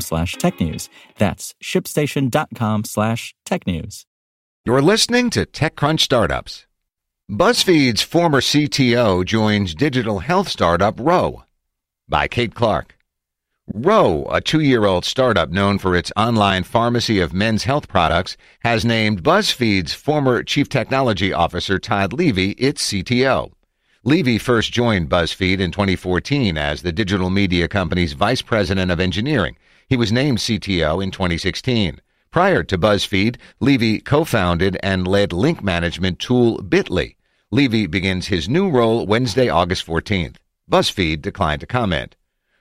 slash technews. That's shipstation.com slash technews. You're listening to TechCrunch Startups. BuzzFeed's former CTO joins digital health startup Ro by Kate Clark. Ro, a two year old startup known for its online pharmacy of men's health products, has named BuzzFeed's former chief technology officer Todd Levy its CTO. Levy first joined BuzzFeed in 2014 as the digital media company's vice president of engineering. He was named CTO in 2016. Prior to BuzzFeed, Levy co-founded and led link management tool Bitly. Levy begins his new role Wednesday, August 14th. BuzzFeed declined to comment.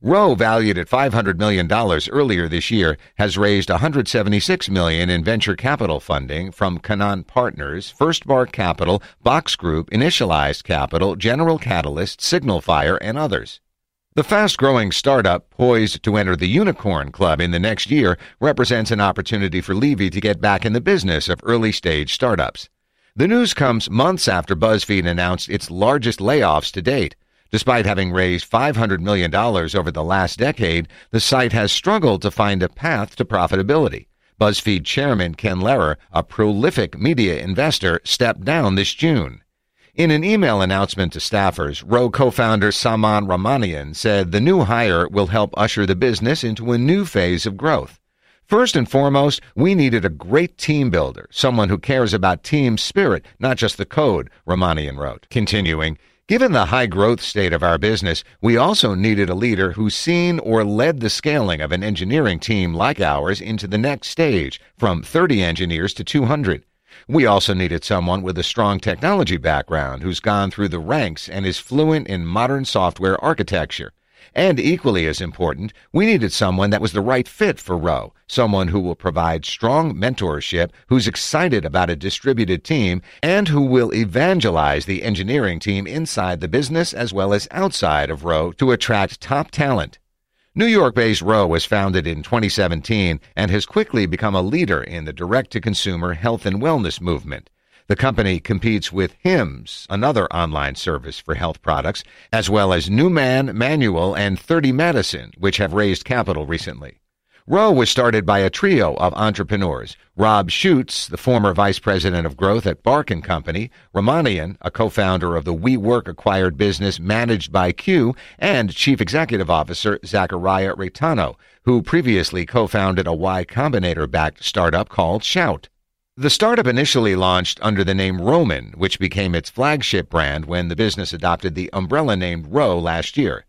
Ro, valued at $500 million earlier this year, has raised $176 million in venture capital funding from Canaan Partners, FirstMark Capital, Box Group, Initialized Capital, General Catalyst, Signalfire, and others. The fast growing startup, poised to enter the unicorn club in the next year, represents an opportunity for Levy to get back in the business of early stage startups. The news comes months after BuzzFeed announced its largest layoffs to date. Despite having raised $500 million over the last decade, the site has struggled to find a path to profitability. BuzzFeed chairman Ken Lerer, a prolific media investor, stepped down this June. In an email announcement to staffers, Ro co-founder Saman Rahmanian said the new hire will help usher the business into a new phase of growth. First and foremost, we needed a great team builder, someone who cares about team spirit, not just the code, Rahmanian wrote. Continuing, Given the high growth state of our business, we also needed a leader who's seen or led the scaling of an engineering team like ours into the next stage, from 30 engineers to 200. We also needed someone with a strong technology background who's gone through the ranks and is fluent in modern software architecture. And equally as important, we needed someone that was the right fit for Ro, someone who will provide strong mentorship, who's excited about a distributed team, and who will evangelize the engineering team inside the business as well as outside of Ro to attract top talent. New York based Ro was founded in 2017 and has quickly become a leader in the direct to consumer health and wellness movement. The company competes with Hims, another online service for health products, as well as Numan Manual and Thirty Madison, which have raised capital recently. Ro was started by a trio of entrepreneurs. Rob Schutz, the former vice president of growth at Bark & Company, Rahmanian, a co-founder of the WeWork acquired business managed by Q, and chief executive officer Zachariah Reitano, who previously co-founded a Y Combinator-backed startup called Shout. The startup initially launched under the name Roman, which became its flagship brand when the business adopted the umbrella named Ro last year.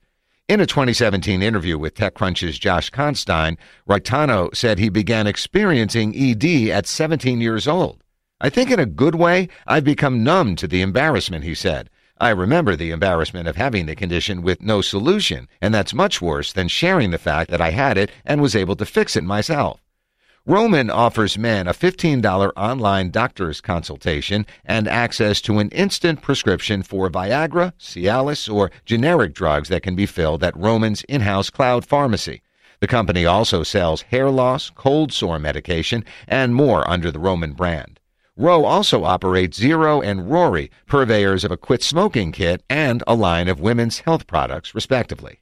In a 2017 interview with TechCrunch's Josh Constine, Reitano said he began experiencing ED at 17 years old. I think in a good way, I've become numb to the embarrassment, he said. I remember the embarrassment of having the condition with no solution, and that's much worse than sharing the fact that I had it and was able to fix it myself. Roman offers men a $15 online doctor's consultation and access to an instant prescription for Viagra, Cialis, or generic drugs that can be filled at Roman's in-house cloud pharmacy. The company also sells hair loss, cold sore medication, and more under the Roman brand. Ro also operates Zero and Rory, purveyors of a quit smoking kit and a line of women's health products, respectively.